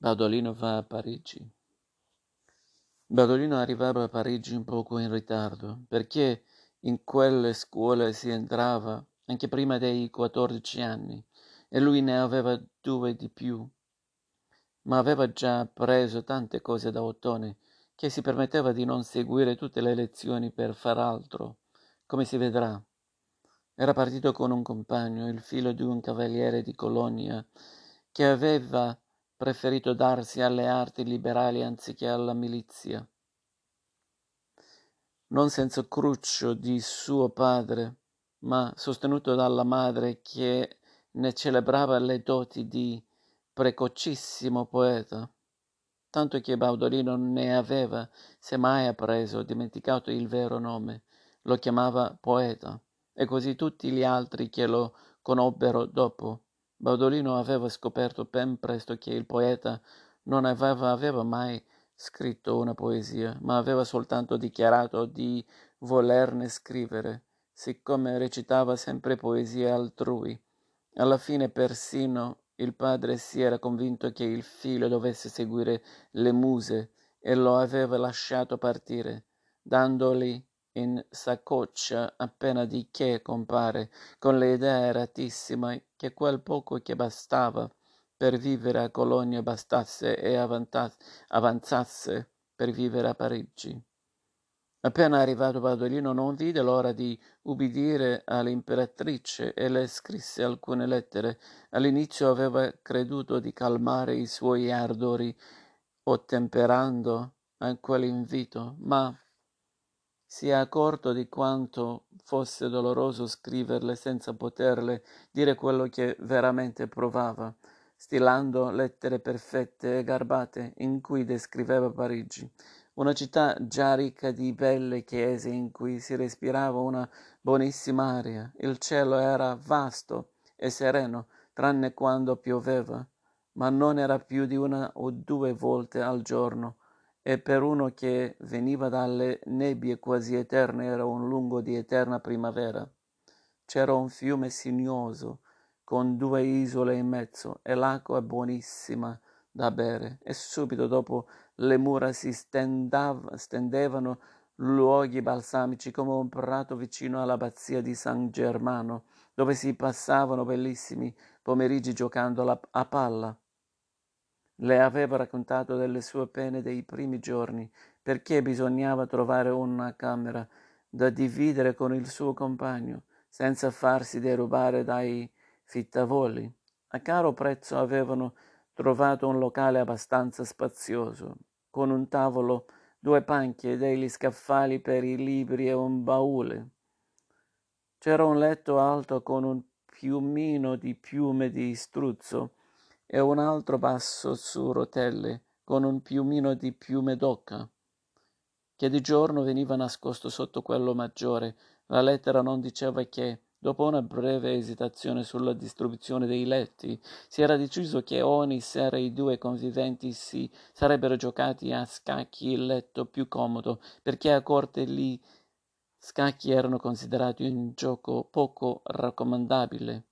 Baudolino va a Parigi. Baudolino arrivava a Parigi un poco in ritardo, perché in quelle scuole si entrava anche prima dei quattordici anni, e lui ne aveva due di più. Ma aveva già appreso tante cose da Ottone, che si permetteva di non seguire tutte le lezioni per far altro, come si vedrà. Era partito con un compagno, il figlio di un cavaliere di Colonia, che aveva preferito darsi alle arti liberali anziché alla milizia. Non senza cruccio di suo padre, ma sostenuto dalla madre che ne celebrava le doti di precocissimo poeta, tanto che Baudolino ne aveva, se mai appreso, dimenticato il vero nome, lo chiamava poeta, e così tutti gli altri che lo conobbero dopo Baudolino aveva scoperto ben presto che il poeta non aveva, aveva mai scritto una poesia, ma aveva soltanto dichiarato di volerne scrivere, siccome recitava sempre poesie altrui. Alla fine persino il padre si era convinto che il figlio dovesse seguire le muse e lo aveva lasciato partire, dandogli in saccoccia appena di che compare, con l'idea eratissima che quel poco che bastava per vivere a Colonia bastasse e avanzasse per vivere a Parigi. Appena arrivato Badolino non vide l'ora di ubbidire all'imperatrice e le scrisse alcune lettere. All'inizio aveva creduto di calmare i suoi ardori ottemperando a quell'invito, ma si è accorto di quanto fosse doloroso scriverle senza poterle dire quello che veramente provava, stilando lettere perfette e garbate in cui descriveva Parigi, una città già ricca di belle chiese in cui si respirava una buonissima aria, il cielo era vasto e sereno, tranne quando pioveva, ma non era più di una o due volte al giorno, e per uno che veniva dalle nebbie quasi eterne era un lungo di eterna primavera. C'era un fiume sinuoso con due isole in mezzo e l'acqua buonissima da bere e subito dopo le mura si stendav- stendevano luoghi balsamici come un prato vicino all'abbazia di San Germano dove si passavano bellissimi pomeriggi giocando a palla. Le aveva raccontato delle sue pene dei primi giorni, perché bisognava trovare una camera da dividere con il suo compagno, senza farsi derubare dai fittavoli. A caro prezzo avevano trovato un locale abbastanza spazioso, con un tavolo, due panchi e degli scaffali per i libri e un baule. C'era un letto alto con un piumino di piume di struzzo e un altro basso su rotelle con un piumino di piume d'oca, che di giorno veniva nascosto sotto quello maggiore. La lettera non diceva che, dopo una breve esitazione sulla distribuzione dei letti, si era deciso che ogni sera i due conviventi si sarebbero giocati a scacchi il letto più comodo, perché a corte lì scacchi erano considerati un gioco poco raccomandabile.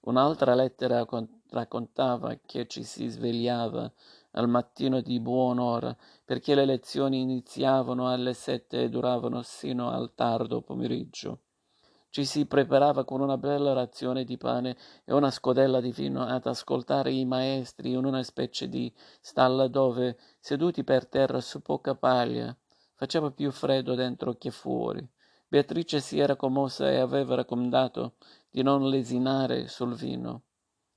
Un'altra lettera raccontava che ci si svegliava al mattino di buon'ora perché le lezioni iniziavano alle sette e duravano sino al tardo pomeriggio. Ci si preparava con una bella razione di pane e una scodella di vino ad ascoltare i maestri in una specie di stalla dove, seduti per terra su poca paglia, faceva più freddo dentro che fuori. Beatrice si era commossa e aveva raccomandato di non lesinare sul vino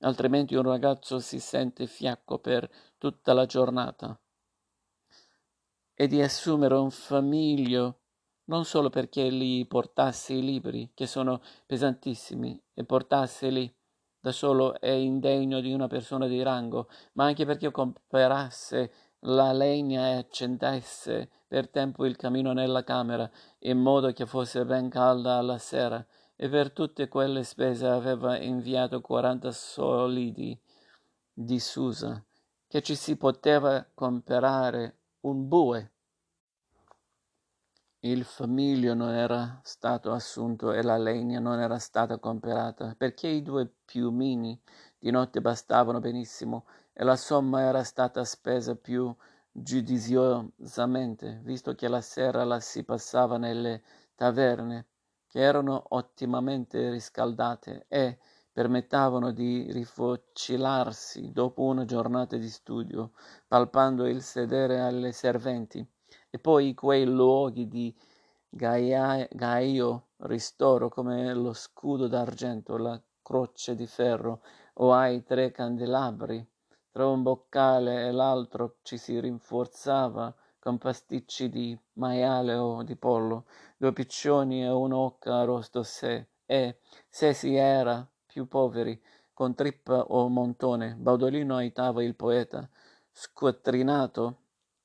altrimenti un ragazzo si sente fiacco per tutta la giornata. E di assumere un famiglio non solo perché gli portasse i libri, che sono pesantissimi, e portasseli da solo è indegno di una persona di rango, ma anche perché comperasse la legna e accendesse per tempo il camino nella camera, in modo che fosse ben calda alla sera, e per tutte quelle spese aveva inviato quaranta solidi di Susa, che ci si poteva comprare un bue. Il famiglio non era stato assunto e la legna non era stata comprata, perché i due piumini di notte bastavano benissimo e la somma era stata spesa più giudiziosamente, visto che la sera la si passava nelle taverne, che erano ottimamente riscaldate e permettevano di rifocilarsi dopo una giornata di studio, palpando il sedere alle serventi, e poi quei luoghi di gaia, gaio ristoro come lo scudo d'argento, la croce di ferro o ai tre candelabri. Tra un boccale e l'altro ci si rinforzava con pasticci di maiale o di pollo, due piccioni e un'occa arrosto se, e, se si era più poveri, con trippa o montone, Baudolino aiutava il poeta, squattrinato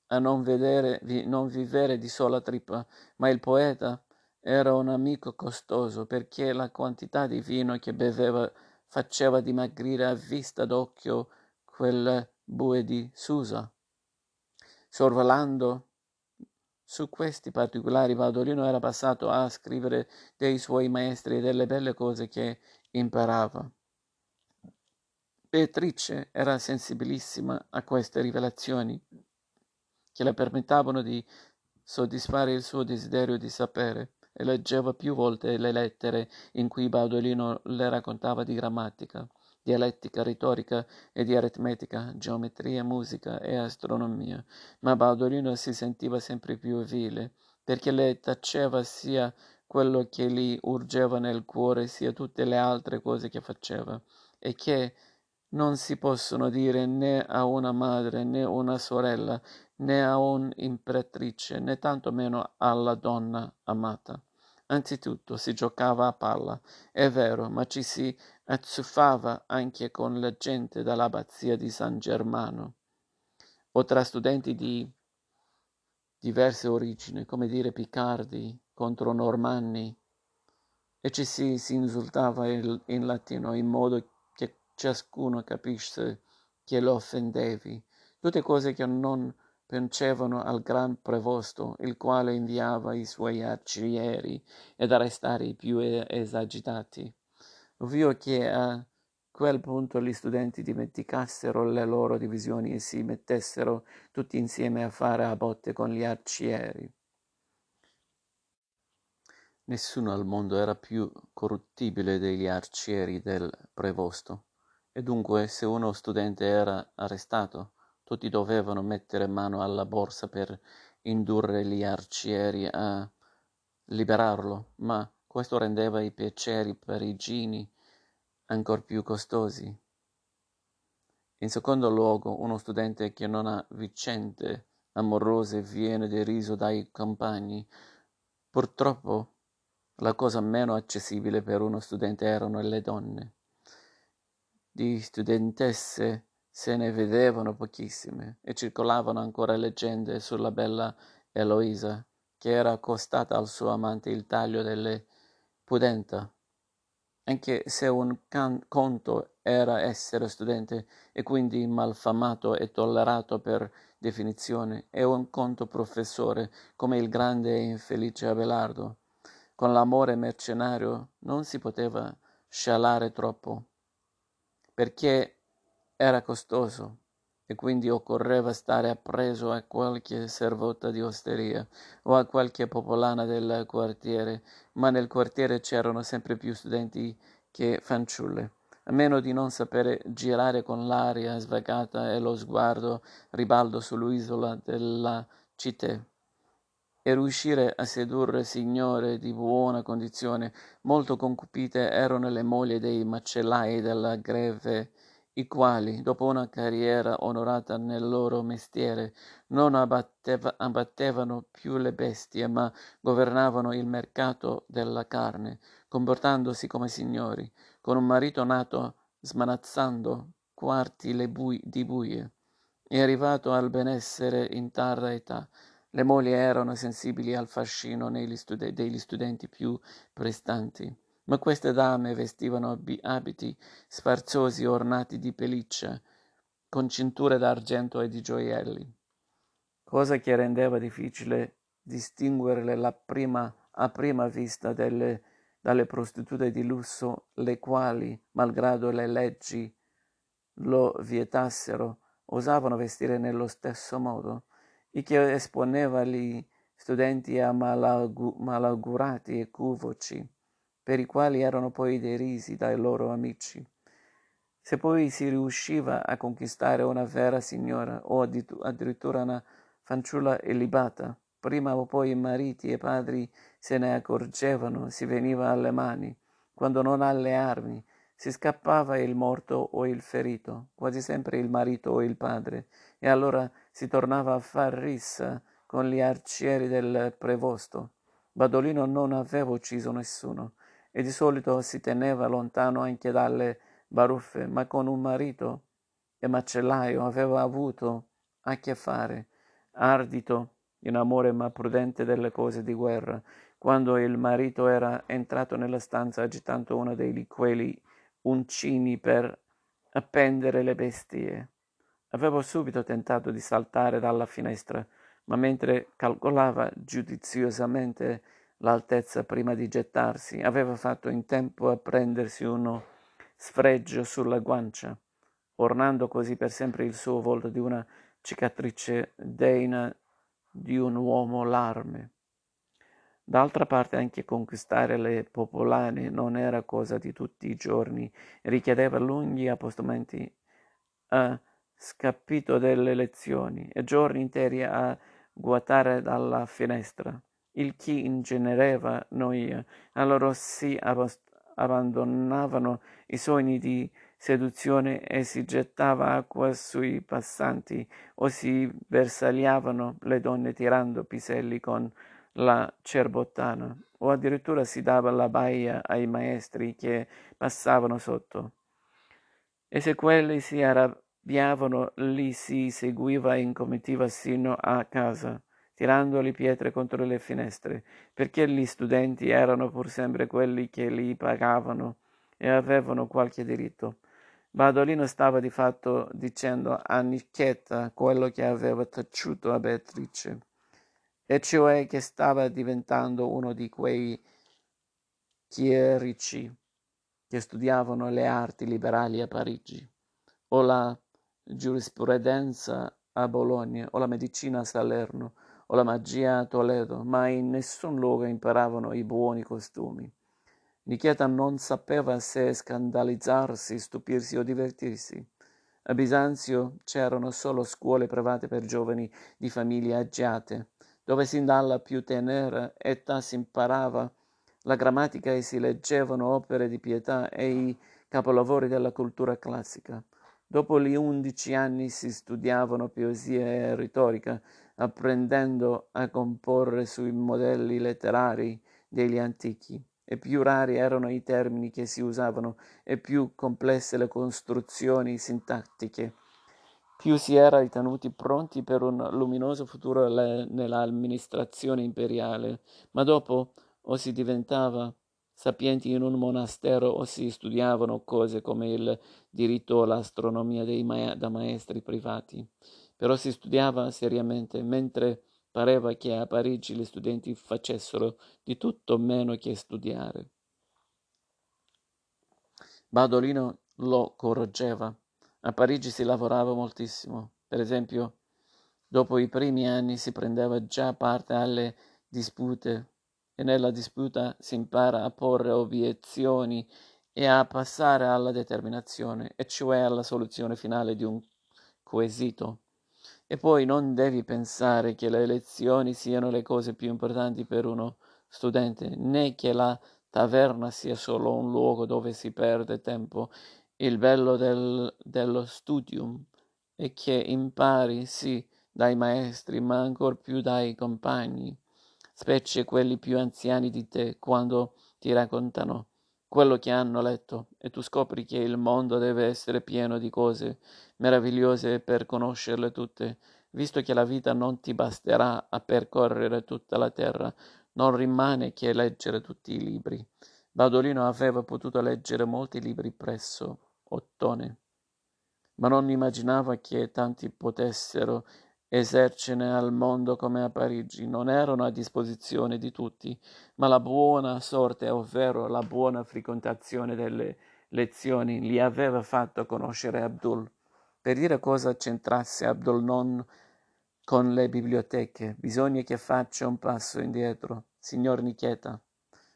a non, vedere, non vivere di sola trippa, ma il poeta era un amico costoso perché la quantità di vino che beveva faceva dimagrire a vista d'occhio quelle bue di Susa. Sorvolando su questi particolari Baudolino era passato a scrivere dei suoi maestri e delle belle cose che imparava. Beatrice era sensibilissima a queste rivelazioni che le permettevano di soddisfare il suo desiderio di sapere e leggeva più volte le lettere in cui Baudolino le raccontava di grammatica, dialettica, retorica e di aritmetica, geometria, musica e astronomia, ma Baudolino si sentiva sempre più vile, perché le taceva sia quello che gli urgeva nel cuore, sia tutte le altre cose che faceva, e che non si possono dire né a una madre, né a una sorella, né a un'imperatrice, né tanto meno alla donna amata. Anzitutto si giocava a palla, è vero, ma ci si azzuffava anche con la gente dall'abbazia di San Germano, o tra studenti di diverse origini, come dire picardi contro normanni, e ci si, si insultava in, in latino in modo che ciascuno capisse che lo offendevi, tutte cose che non piacevano al gran prevosto, il quale inviava i suoi arcieri ad arrestare i più esagitati. Ovvio che a quel punto gli studenti dimenticassero le loro divisioni e si mettessero tutti insieme a fare a botte con gli arcieri. Nessuno al mondo era più corruttibile degli arcieri del prevosto, e dunque se uno studente era arrestato, tutti dovevano mettere mano alla borsa per indurre gli arcieri a liberarlo, ma questo rendeva i piaceri parigini ancor più costosi. In secondo luogo, uno studente che non ha vicende amorose viene deriso dai compagni. Purtroppo la cosa meno accessibile per uno studente erano le donne. Di studentesse se ne vedevano pochissime e circolavano ancora leggende sulla bella Eloisa, che era accostata al suo amante il taglio delle pudenta. Anche se un can- conto era essere studente e quindi malfamato e tollerato per definizione, e un conto professore come il grande e infelice Abelardo. Con l'amore mercenario non si poteva scialare troppo, perché era costoso e quindi occorreva stare appreso a qualche servota di osteria o a qualche popolana del quartiere, ma nel quartiere c'erano sempre più studenti che fanciulle. A meno di non sapere girare con l'aria svagata e lo sguardo ribaldo sull'isola della città e riuscire a sedurre signore di buona condizione, molto concupite erano le mogli dei macellai della greve i quali, dopo una carriera onorata nel loro mestiere, non abbatteva, abbattevano più le bestie, ma governavano il mercato della carne, comportandosi come signori, con un marito nato smanazzando quarti bui- di buie. E arrivato al benessere in tarda età, le mogli erano sensibili al fascino studi- degli studenti più prestanti ma queste dame vestivano abiti sfarzosi ornati di pelliccia, con cinture d'argento e di gioielli, cosa che rendeva difficile distinguerle prima, a prima vista delle, dalle prostitute di lusso, le quali, malgrado le leggi lo vietassero, osavano vestire nello stesso modo, il che esponeva gli studenti a malagu- malaugurati equivoci, per i quali erano poi derisi dai loro amici. Se poi si riusciva a conquistare una vera signora o addirittura una fanciulla ilibata, prima o poi i mariti e padri se ne accorgevano, si veniva alle mani, quando non alle armi, si scappava il morto o il ferito, quasi sempre il marito o il padre, e allora si tornava a far rissa con gli arcieri del prevosto. Badolino non aveva ucciso nessuno e di solito si teneva lontano anche dalle baruffe, ma con un marito e macellaio aveva avuto a che fare, ardito in amore ma prudente delle cose di guerra, quando il marito era entrato nella stanza agitando uno dei queli uncini per appendere le bestie. Avevo subito tentato di saltare dalla finestra, ma mentre calcolava giudiziosamente l'altezza prima di gettarsi, aveva fatto in tempo a prendersi uno sfregio sulla guancia, ornando così per sempre il suo volto di una cicatrice degna di un uomo larme. D'altra parte anche conquistare le popolane non era cosa di tutti i giorni, richiedeva lunghi appostamenti a scapito delle lezioni e giorni interi a guatare dalla finestra, il che ingenereva noia. Allora si abbandonavano i sogni di seduzione e si gettava acqua sui passanti o si bersagliavano le donne tirando piselli con la cerbottana, o addirittura si dava la baia ai maestri che passavano sotto. E se quelli si arrabbiavano, li si seguiva in comitiva sino a casa, tirando le pietre contro le finestre, perché gli studenti erano pur sempre quelli che li pagavano e avevano qualche diritto. Badolino stava di fatto dicendo a Nicchetta quello che aveva taciuto a Beatrice e cioè che stava diventando uno di quei chierici che studiavano le arti liberali a Parigi, o la giurisprudenza a Bologna, o la medicina a Salerno, o la magia a Toledo, ma in nessun luogo imparavano i buoni costumi. Nicheta non sapeva se scandalizzarsi, stupirsi o divertirsi. A Bisanzio c'erano solo scuole private per giovani di famiglie agiate, dove sin dalla più tenera età si imparava la grammatica e si leggevano opere di pietà e i capolavori della cultura classica. Dopo gli undici anni si studiavano poesia e retorica, apprendendo a comporre sui modelli letterari degli antichi, e più rari erano i termini che si usavano e più complesse le costruzioni sintattiche più si era ritenuti pronti per un luminoso futuro nell'amministrazione imperiale, ma dopo o si diventava sapienti in un monastero o si studiavano cose come il diritto o l'astronomia ma- da maestri privati. Però si studiava seriamente, mentre pareva che a Parigi gli studenti facessero di tutto meno che studiare. Badolino lo correggeva. A Parigi si lavorava moltissimo. Per esempio, dopo i primi anni si prendeva già parte alle dispute e nella disputa si impara a porre obiezioni e a passare alla determinazione, e cioè alla soluzione finale di un quesito. E poi non devi pensare che le lezioni siano le cose più importanti per uno studente, né che la taverna sia solo un luogo dove si perde tempo. Il bello del, dello studium è che impari sì dai maestri, ma ancor più dai compagni, specie quelli più anziani di te, quando ti raccontano quello che hanno letto e tu scopri che il mondo deve essere pieno di cose meravigliose per conoscerle tutte, visto che la vita non ti basterà a percorrere tutta la terra, non rimane che leggere tutti i libri. Badolino aveva potuto leggere molti libri presso Ottone, ma non immaginava che tanti potessero esercene al mondo come a Parigi, non erano a disposizione di tutti, ma la buona sorte, ovvero la buona frequentazione delle lezioni gli aveva fatto conoscere Abdul. Per dire cosa c'entrasse Abdul non con le biblioteche, bisogna che faccia un passo indietro, signor Nicheta.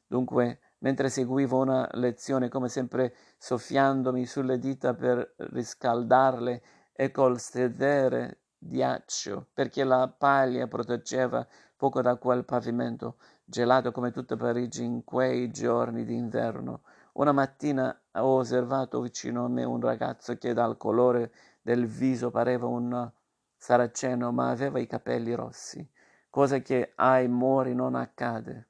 Dunque, mentre seguivo una lezione, come sempre soffiandomi sulle dita per riscaldarle e col sedere ghiaccio, perché la paglia proteggeva poco da quel pavimento, gelato come tutta Parigi in quei giorni d'inverno. Una mattina ho osservato vicino a me un ragazzo che dal colore del viso pareva un saraceno, ma aveva i capelli rossi, cosa che ai mori non accade.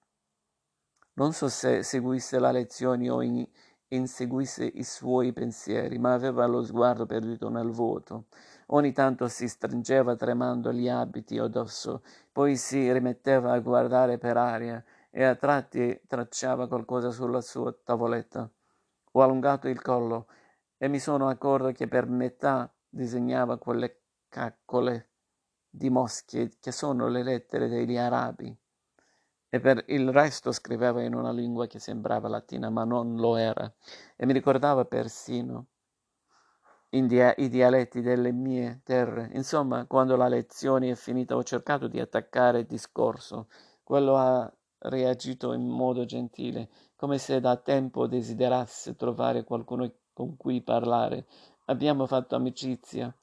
Non so se seguisse la lezione o in, inseguisse i suoi pensieri, ma aveva lo sguardo perduto nel vuoto. Ogni tanto si stringeva tremando gli abiti addosso, poi si rimetteva a guardare per aria e a tratti tracciava qualcosa sulla sua tavoletta. Ho allungato il collo e mi sono accorto che per metà disegnava quelle caccole di mosche che sono le lettere degli arabi e per il resto scriveva in una lingua che sembrava latina ma non lo era e mi ricordava persino dia- i dialetti delle mie terre. Insomma, quando la lezione è finita ho cercato di attaccare il discorso. Quello ha reagito in modo gentile, come se da tempo desiderasse trovare qualcuno con cui parlare. Abbiamo fatto amicizia.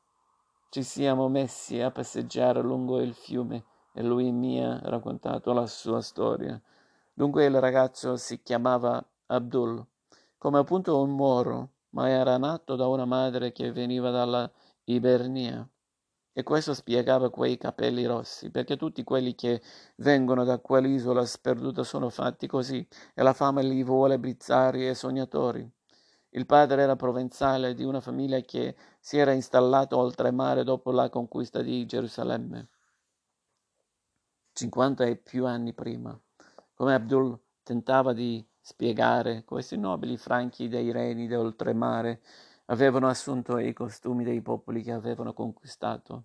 Ci siamo messi a passeggiare lungo il fiume e lui mi ha raccontato la sua storia. Dunque il ragazzo si chiamava Abdul, come appunto un moro, ma era nato da una madre che veniva dalla Ibernia. E questo spiegava quei capelli rossi, perché tutti quelli che vengono da quell'isola sperduta sono fatti così, e la fama li vuole bizzarri e sognatori. Il padre era provenzale di una famiglia che si era installata oltremare dopo la conquista di Gerusalemme. 50 e più anni prima. Come Abdul tentava di spiegare, questi nobili franchi dei regni d'oltremare avevano assunto i costumi dei popoli che avevano conquistato.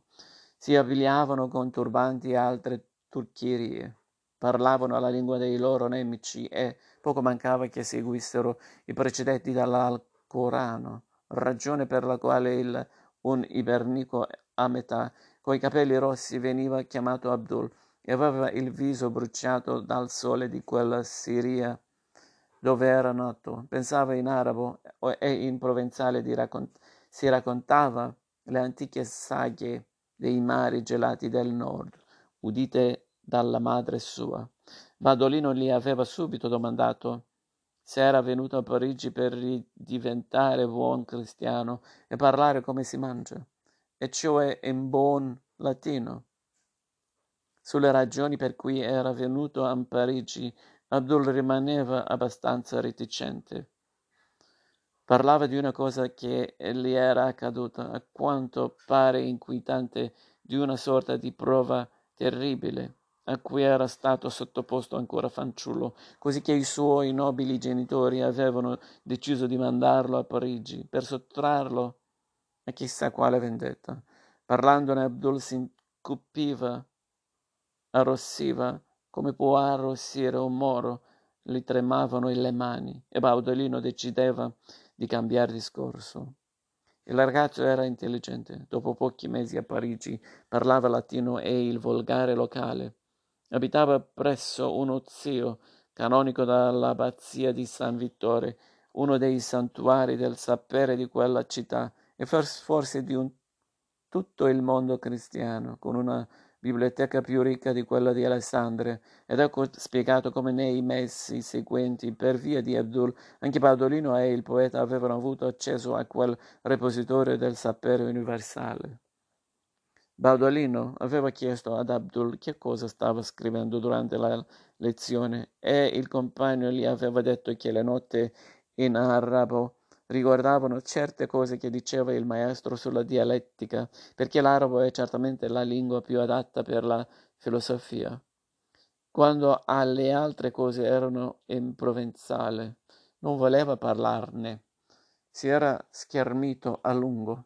Si abbigliavano con turbanti e altre turchierie, parlavano la lingua dei loro nemici e poco mancava che seguissero i precedetti dall'Alcorano, ragione per la quale il, un ibernico a metà, coi capelli rossi, veniva chiamato Abdul e aveva il viso bruciato dal sole di quella Siria dove era nato. Pensava in arabo e in provenzale raccont- si raccontava le antiche saghe dei mari gelati del nord, udite dalla madre sua. Badolino gli aveva subito domandato se era venuto a Parigi per diventare buon cristiano e parlare come si mangia, e cioè in buon latino. Sulle ragioni per cui era venuto a Parigi, Abdul rimaneva abbastanza reticente. Parlava di una cosa che gli era accaduta, a quanto pare inquietante, di una sorta di prova terribile a cui era stato sottoposto ancora fanciullo, così che i suoi nobili genitori avevano deciso di mandarlo a Parigi per sottrarlo a chissà quale vendetta. Parlandone Abdul si incupiva arrossiva come può arrossire un moro, gli tremavano le mani e Baudolino decideva di cambiare discorso. Il ragazzo era intelligente. Dopo pochi mesi a Parigi parlava latino e il volgare locale. Abitava presso uno zio, canonico dell'abbazia di San Vittore, uno dei santuari del sapere di quella città e forse di un, tutto il mondo cristiano, con una biblioteca più ricca di quella di Alessandria, ed ecco spiegato come nei mesi seguenti, per via di Abdul, anche Baudolino e il poeta avevano avuto accesso a quel repositorio del sapere universale. Baudolino aveva chiesto ad Abdul che cosa stava scrivendo durante la lezione e il compagno gli aveva detto che le note in arabo riguardavano certe cose che diceva il maestro sulla dialettica, perché l'arabo è certamente la lingua più adatta per la filosofia. Quando alle altre cose erano in provenzale, non voleva parlarne, si era schermito a lungo,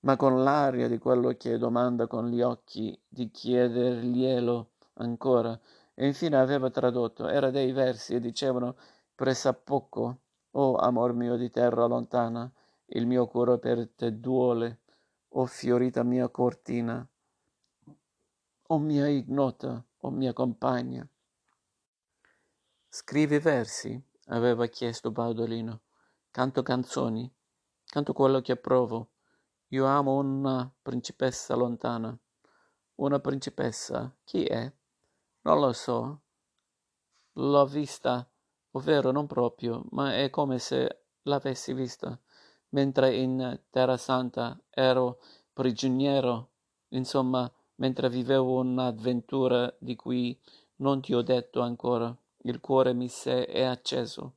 ma con l'aria di quello che domanda con gli occhi di chiederglielo ancora, e infine aveva tradotto, era dei versi e dicevano pressappoco Oh amor mio di terra lontana, il mio cuore per te duole, oh fiorita mia cortina, oh mia ignota, oh mia compagna. Scrivi versi? aveva chiesto Baudolino. Canto canzoni? Canto quello che provo. Io amo una principessa lontana. Una principessa? Chi è? Non lo so. L'ho vista, ovvero non proprio, ma è come se l'avessi vista, mentre in Terra Santa ero prigioniero, insomma, mentre vivevo un'avventura di cui non ti ho detto ancora. Il cuore mi si è acceso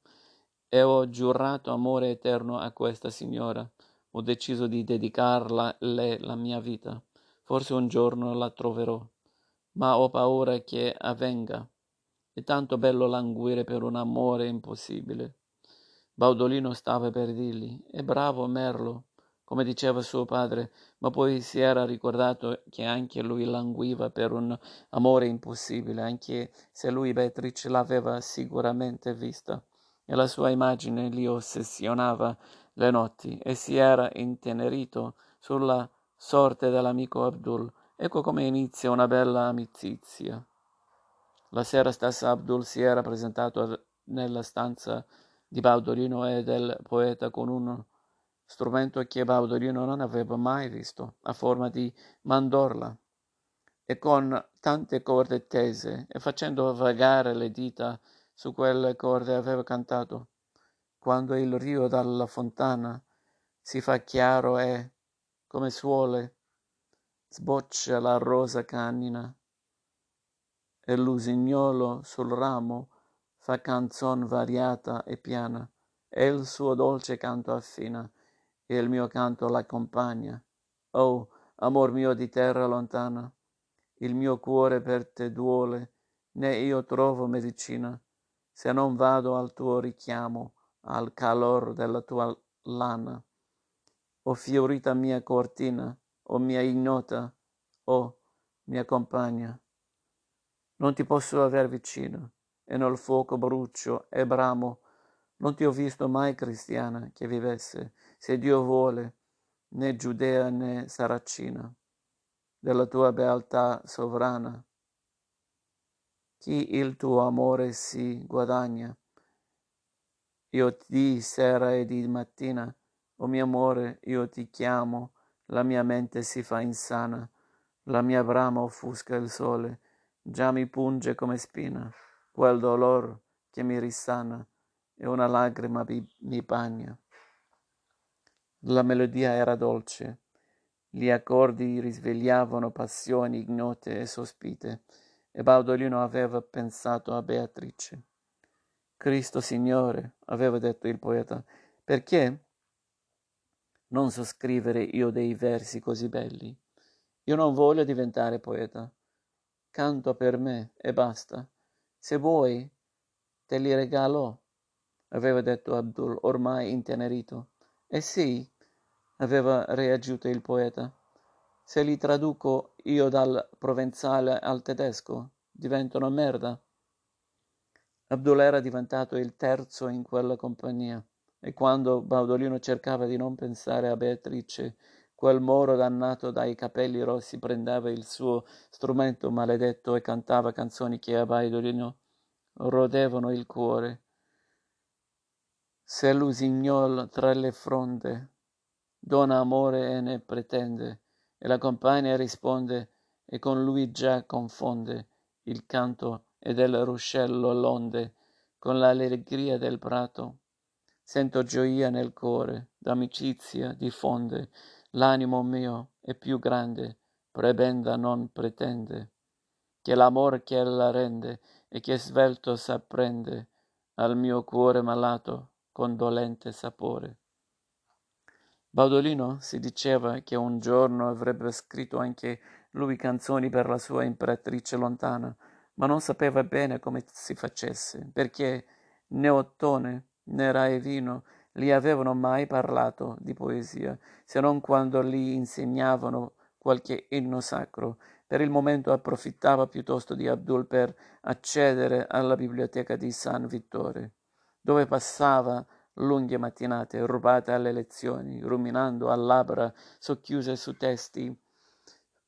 e ho giurato amore eterno a questa signora. Ho deciso di dedicarla le la mia vita. Forse un giorno la troverò, ma ho paura che avvenga. È tanto bello languire per un amore impossibile. Baudolino stava per dirgli, è bravo Merlo, come diceva suo padre, ma poi si era ricordato che anche lui languiva per un amore impossibile, anche se lui Beatrice l'aveva sicuramente vista, e la sua immagine gli ossessionava le notti, e si era intenerito sulla sorte dell'amico Abdul. Ecco come inizia una bella amicizia. La sera stessa Abdul si era presentato nella stanza di Baudolino e del poeta con un strumento che Baudolino non aveva mai visto, a forma di mandorla, e con tante corde tese, e facendo vagare le dita su quelle corde aveva cantato. Quando il rio dalla fontana si fa chiaro e, come suole, sboccia la rosa canina, e l'usignolo sul ramo fa canzon variata e piana, e il suo dolce canto affina, e il mio canto l'accompagna. Oh, amor mio di terra lontana, il mio cuore per te duole, né io trovo medicina, se non vado al tuo richiamo, al calor della tua lana. O fiorita mia cortina, o mia ignota, o mia compagna. Non ti posso aver vicino, e nel fuoco brucio e bramo non ti ho visto mai cristiana che vivesse, se Dio vuole, né giudea né saracina, della tua beatà sovrana. Chi il tuo amore si guadagna, io di sera e di mattina, o mio amore, io ti chiamo, la mia mente si fa insana, la mia brama offusca il sole, già mi punge come spina, quel dolor che mi risana, e una lacrima mi bagna. La melodia era dolce, gli accordi risvegliavano passioni ignote e sospite, e Baudolino aveva pensato a Beatrice. Cristo Signore, aveva detto il poeta, perché non so scrivere io dei versi così belli? Io non voglio diventare poeta. Canto per me e basta. Se vuoi, te li regalo aveva detto Abdul, ormai intenerito. Eh sì, aveva reagito il poeta. Se li traduco io dal provenzale al tedesco, diventano merda. Abdul era diventato il terzo in quella compagnia, e quando Baudolino cercava di non pensare a Beatrice, quel moro dannato dai capelli rossi prendeva il suo strumento maledetto e cantava canzoni che a Baudolino rodevano il cuore. Se l'usignol tra le fronde dona amore e ne pretende, e la compagna risponde, e con lui già confonde il canto e del ruscello l'onde con l'allegria del prato. Sento gioia nel cuore, d'amicizia diffonde, l'animo mio è più grande, prebenda non pretende, che l'amor che la rende e che svelto s'apprende al mio cuore malato con dolente sapore. Baudolino si diceva che un giorno avrebbe scritto anche lui canzoni per la sua imperatrice lontana, ma non sapeva bene come si facesse, perché né Ottone né Raevino gli avevano mai parlato di poesia, se non quando gli insegnavano qualche inno sacro. Per il momento approfittava piuttosto di Abdul per accedere alla biblioteca di San Vittore dove passava lunghe mattinate rubate alle lezioni, ruminando a labbra socchiuse su testi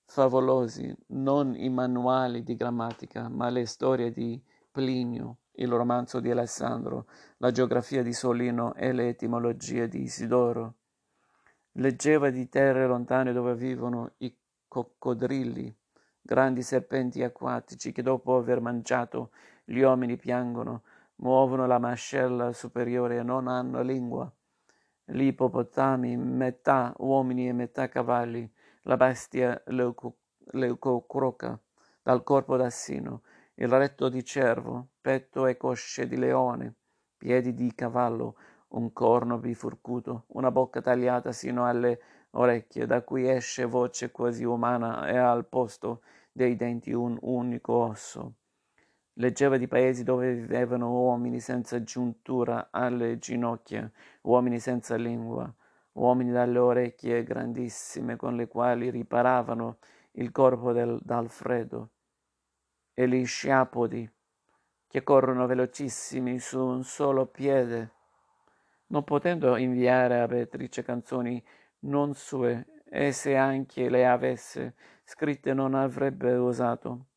favolosi, non i manuali di grammatica, ma le storie di Plinio, il romanzo di Alessandro, la geografia di Solino e le etimologie di Isidoro. Leggeva di terre lontane dove vivono i coccodrilli, grandi serpenti acquatici che dopo aver mangiato gli uomini piangono, muovono la mascella superiore e non hanno lingua. Gli ippopotami, metà uomini e metà cavalli, la bestia leucocroca, dal corpo d'assino, il retto di cervo, petto e cosce di leone, piedi di cavallo, un corno bifurcuto, una bocca tagliata sino alle orecchie, da cui esce voce quasi umana e al posto dei denti un unico osso. Leggeva di paesi dove vivevano uomini senza giuntura alle ginocchia, uomini senza lingua, uomini dalle orecchie grandissime con le quali riparavano il corpo del, dal freddo, e gli sciapodi che corrono velocissimi su un solo piede. Non potendo inviare a Beatrice canzoni non sue, e se anche le avesse scritte non avrebbe osato.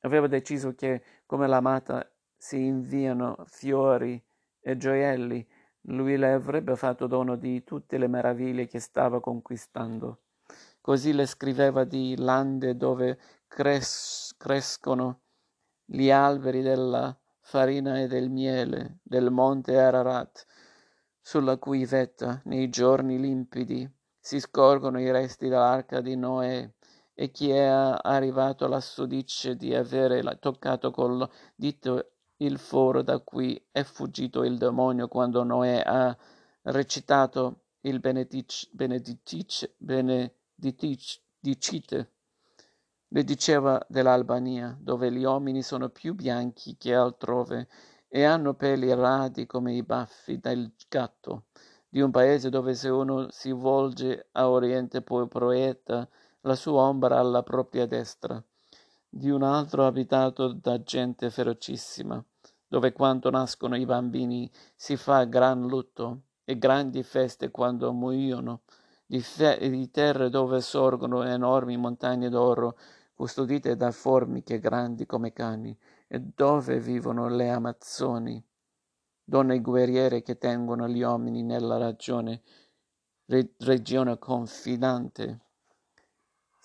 Aveva deciso che, come l'amata, si inviano fiori e gioielli lui le avrebbe fatto dono di tutte le meraviglie che stava conquistando. Così le scriveva di lande dove cres- crescono gli alberi della farina e del miele, del monte Ararat, sulla cui vetta, nei giorni limpidi, si scorgono i resti dell'arca di Noè, e chi è arrivato lassù dice di avere toccato col dito il foro da cui è fuggito il demonio quando Noè ha recitato il benedic, benedic, benedicite. Le diceva dell'Albania, dove gli uomini sono più bianchi che altrove e hanno peli radi come i baffi del gatto, di un paese dove se uno si volge a oriente poi proietta la sua ombra alla propria destra. Di un altro abitato da gente ferocissima, dove quando nascono i bambini si fa gran lutto e grandi feste quando muoiono, di, fe- di terre dove sorgono enormi montagne d'oro custodite da formiche grandi come cani, e dove vivono le amazzoni, donne guerriere che tengono gli uomini nella ragione, re- regione confidante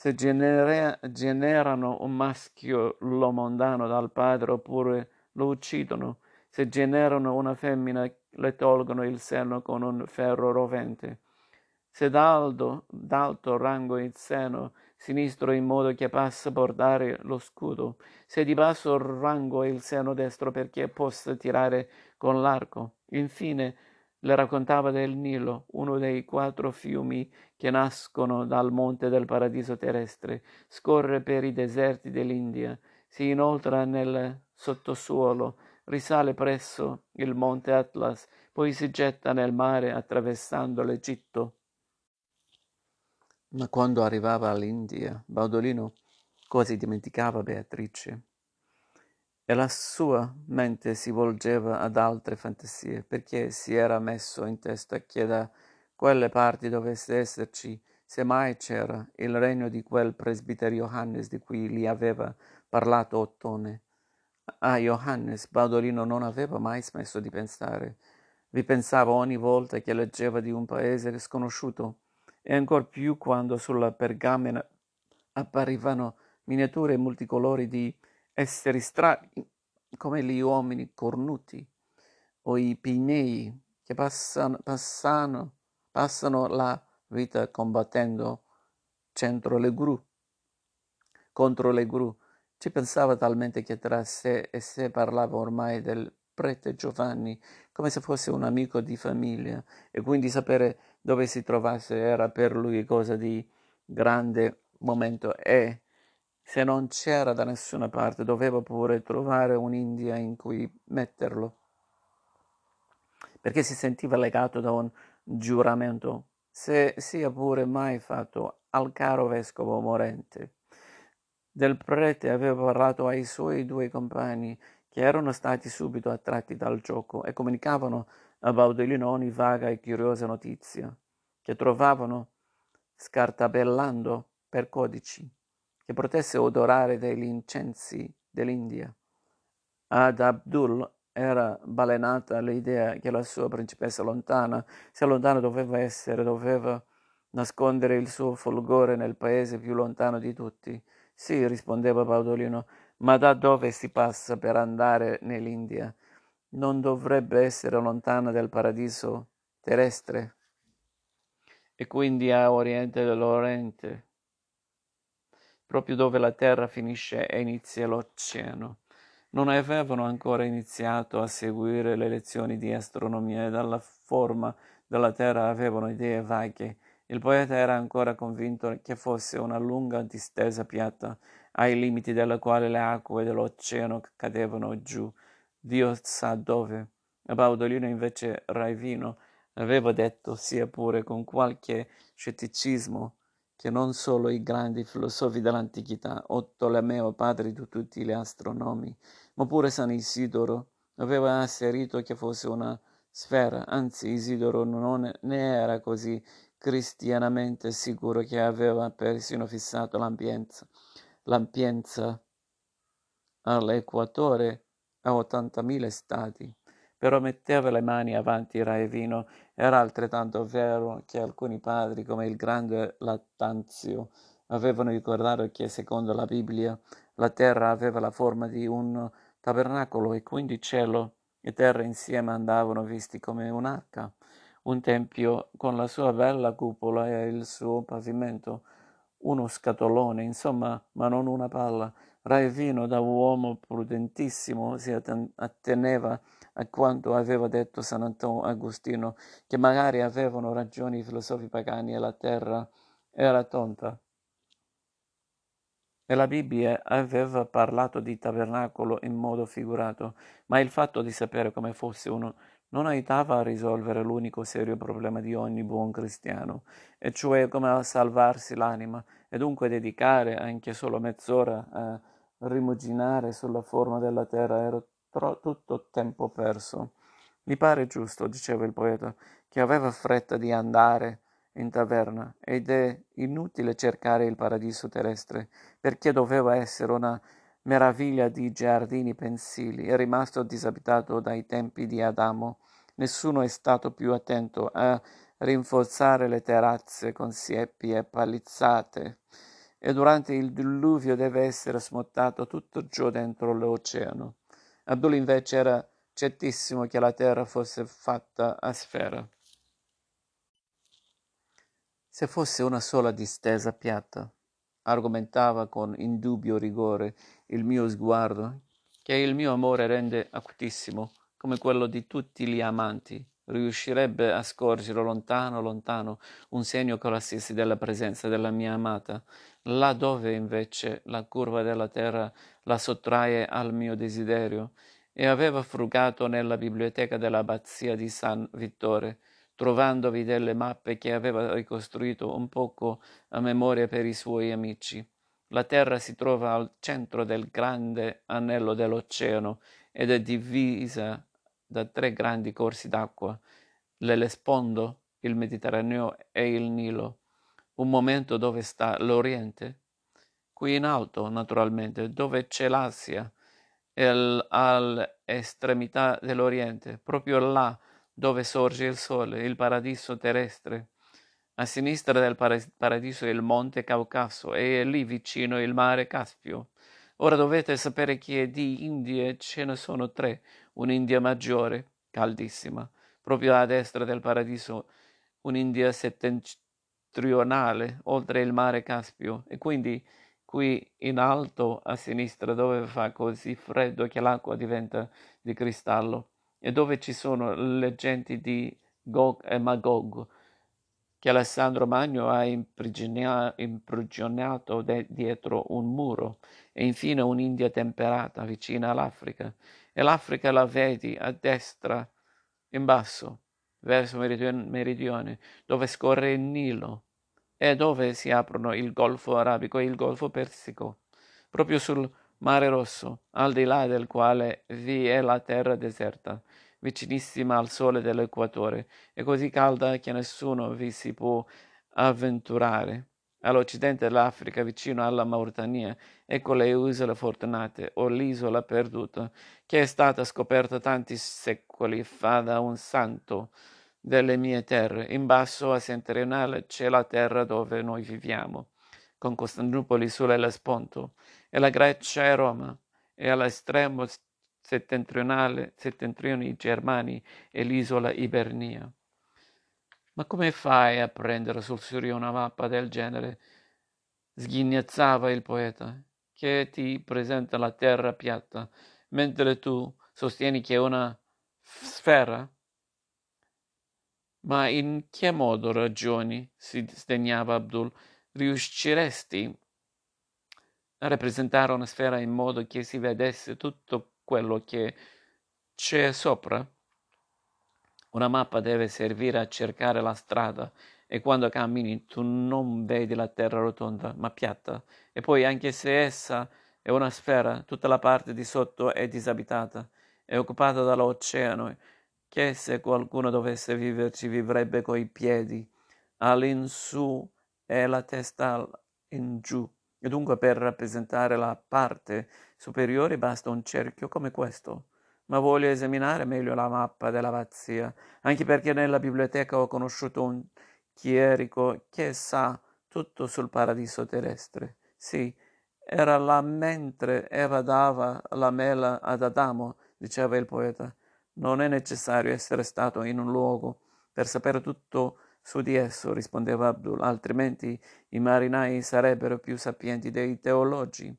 se genera- generano un maschio lo mondano dal padre oppure lo uccidono, se generano una femmina le tolgono il seno con un ferro rovente. Se d'alto, d'alto rango il seno sinistro in modo che possa bordare lo scudo, se di basso rango il seno destro perché possa tirare con l'arco. Infine le raccontava del Nilo, uno dei quattro fiumi che nascono dal monte del paradiso terrestre, scorre per i deserti dell'India, si inoltra nel sottosuolo, risale presso il monte Atlas, poi si getta nel mare attraversando l'Egitto. Ma quando arrivava all'India, Baudolino quasi dimenticava Beatrice e la sua mente si volgeva ad altre fantasie, perché si era messo in testa che da quelle parti dovesse esserci, se mai c'era, il regno di quel presbitero Johannes di cui gli aveva parlato Ottone. A Johannes Baudolino non aveva mai smesso di pensare. Vi pensava ogni volta che leggeva di un paese sconosciuto, e ancor più quando sulla pergamena apparivano miniature multicolori di esseri strani come gli uomini cornuti o i pinei che passano, passano, passano la vita combattendo contro le gru. Contro le gru. Ci pensava talmente che tra sé e sé parlava ormai del prete Giovanni come se fosse un amico di famiglia e quindi sapere dove si trovasse era per lui cosa di grande momento. E se non c'era da nessuna parte, doveva pure trovare un'India in cui metterlo, perché si sentiva legato da un giuramento, se sia pure mai fatto al caro vescovo morente. Del prete aveva parlato ai suoi due compagni, che erano stati subito attratti dal gioco e comunicavano a Baudolino ogni vaga e curiosa notizia, che trovavano scartabellando per codici, che potesse odorare degli incensi dell'India. Ad Abdul era balenata l'idea che la sua principessa lontana, se lontana doveva essere, doveva nascondere il suo folgore nel paese più lontano di tutti. Sì, rispondeva Baudolino, ma da dove si passa per andare nell'India? Non dovrebbe essere lontana dal paradiso terrestre e quindi a oriente dell'Oriente, proprio dove la terra finisce e inizia l'oceano. Non avevano ancora iniziato a seguire le lezioni di astronomia e dalla forma della terra avevano idee vaghe. Il poeta era ancora convinto che fosse una lunga distesa piatta, ai limiti della quale le acque dell'oceano cadevano giù, Dio sa dove. A Baudolino invece Raivino aveva detto, sia pure con qualche scetticismo, che non solo i grandi filosofi dell'antichità, o Tolomeo, padre di tutti gli astronomi, ma pure San Isidoro, aveva asserito che fosse una sfera, anzi Isidoro non ne era così cristianamente sicuro che aveva persino fissato l'ampienza, l'ampienza all'equatore a 80.000 stati. Però metteva le mani avanti Raevino. Era altrettanto vero che alcuni padri, come il grande Lattanzio, avevano ricordato che, secondo la Bibbia, la terra aveva la forma di un tabernacolo e quindi cielo e terra insieme andavano visti come un'arca, un tempio con la sua bella cupola e il suo pavimento, uno scatolone, insomma, ma non una palla. Raevino, da uomo prudentissimo, si atteneva a quanto aveva detto Sant'Antonio Agostino, che magari avevano ragioni i filosofi pagani e la terra era tonta. E la Bibbia aveva parlato di tabernacolo in modo figurato, ma il fatto di sapere come fosse uno non aiutava a risolvere l'unico serio problema di ogni buon cristiano, e cioè come salvarsi l'anima, e dunque dedicare anche solo mezz'ora a rimuginare sulla forma della terra era tro- tutto tempo perso. Mi pare giusto, diceva il poeta, che aveva fretta di andare in taverna ed è inutile cercare il paradiso terrestre, perché doveva essere una meraviglia di giardini pensili, è rimasto disabitato dai tempi di Adamo. Nessuno è stato più attento a rinforzare le terrazze con siepi e palizzate e durante il diluvio deve essere smottato tutto ciò dentro l'oceano. Abdul invece era certissimo che la terra fosse fatta a sfera. Se fosse una sola distesa piatta, argomentava con indubbio rigore il mio sguardo, che il mio amore rende acutissimo, come quello di tutti gli amanti, riuscirebbe a scorgere lontano, lontano, un segno qualsiasi della presenza della mia amata, là dove invece la curva della terra la sottrae al mio desiderio, e aveva frugato nella biblioteca dell'abbazia di San Vittore, trovandovi delle mappe che aveva ricostruito un poco a memoria per i suoi amici. La terra si trova al centro del grande anello dell'oceano ed è divisa da tre grandi corsi d'acqua, l'Elespondo, il Mediterraneo e il Nilo. Un momento dove sta l'Oriente? Qui in alto, naturalmente, dove c'è l'Asia, all'estremità dell'Oriente, proprio là dove sorge il sole, il paradiso terrestre. A sinistra del paradiso il monte Caucaso e lì vicino il mare Caspio. Ora dovete sapere che di Indie ce ne sono tre, un'India maggiore, caldissima, proprio a destra del paradiso, un'India settentrionale, oltre il mare Caspio, e quindi qui in alto a sinistra dove fa così freddo che l'acqua diventa di cristallo, e dove ci sono le genti di Gog e Magog, che Alessandro Magno ha imprigionato de- dietro un muro, e infine un'India temperata vicina all'Africa. E l'Africa la vedi a destra, in basso, verso meridione, dove scorre il Nilo e dove si aprono il Golfo Arabico e il Golfo Persico. Proprio sul Mare Rosso, al di là del quale vi è la terra deserta, vicinissima al sole dell'equatore, e così calda che nessuno vi si può avventurare. All'occidente dell'Africa, vicino alla Mauritania, ecco le isole fortunate, o l'isola perduta, che è stata scoperta tanti secoli fa da un santo delle mie terre. In basso a settentrionale c'è la terra dove noi viviamo, con Costantinopoli sull'Ellesponto, e la Grecia e Roma, e all'estremo settentrionale, settentrione i Germani e l'isola Ibernia. Ma come fai a prendere sul serio una mappa del genere? Sghignazzava il poeta, che ti presenta la terra piatta, mentre tu sostieni che è una sfera? Ma in che modo ragioni? si sdegnava Abdul. Riusciresti a rappresentare una sfera in modo che si vedesse tutto quello che c'è sopra? Una mappa deve servire a cercare la strada e quando cammini tu non vedi la terra rotonda ma piatta. E poi anche se essa è una sfera, tutta la parte di sotto è disabitata, è occupata dall'oceano che se qualcuno dovesse viverci vivrebbe coi piedi. All'insù e la testa in giù. E dunque per rappresentare la parte superiore basta un cerchio come questo ma voglio esaminare meglio la mappa dell'abbazia, anche perché nella biblioteca ho conosciuto un chierico che sa tutto sul paradiso terrestre. Sì, era là mentre Eva dava la mela ad Adamo, diceva il poeta. Non è necessario essere stato in un luogo per sapere tutto su di esso, rispondeva Abdul, altrimenti i marinai sarebbero più sapienti dei teologi.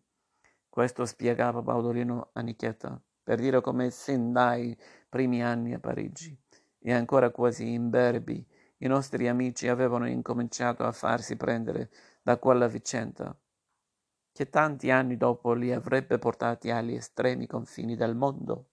Questo spiegava Baudolino a Nicheta per dire come sin dai primi anni a Parigi e ancora quasi imberbi i nostri amici avevano incominciato a farsi prendere da quella vicenda che tanti anni dopo li avrebbe portati agli estremi confini del mondo.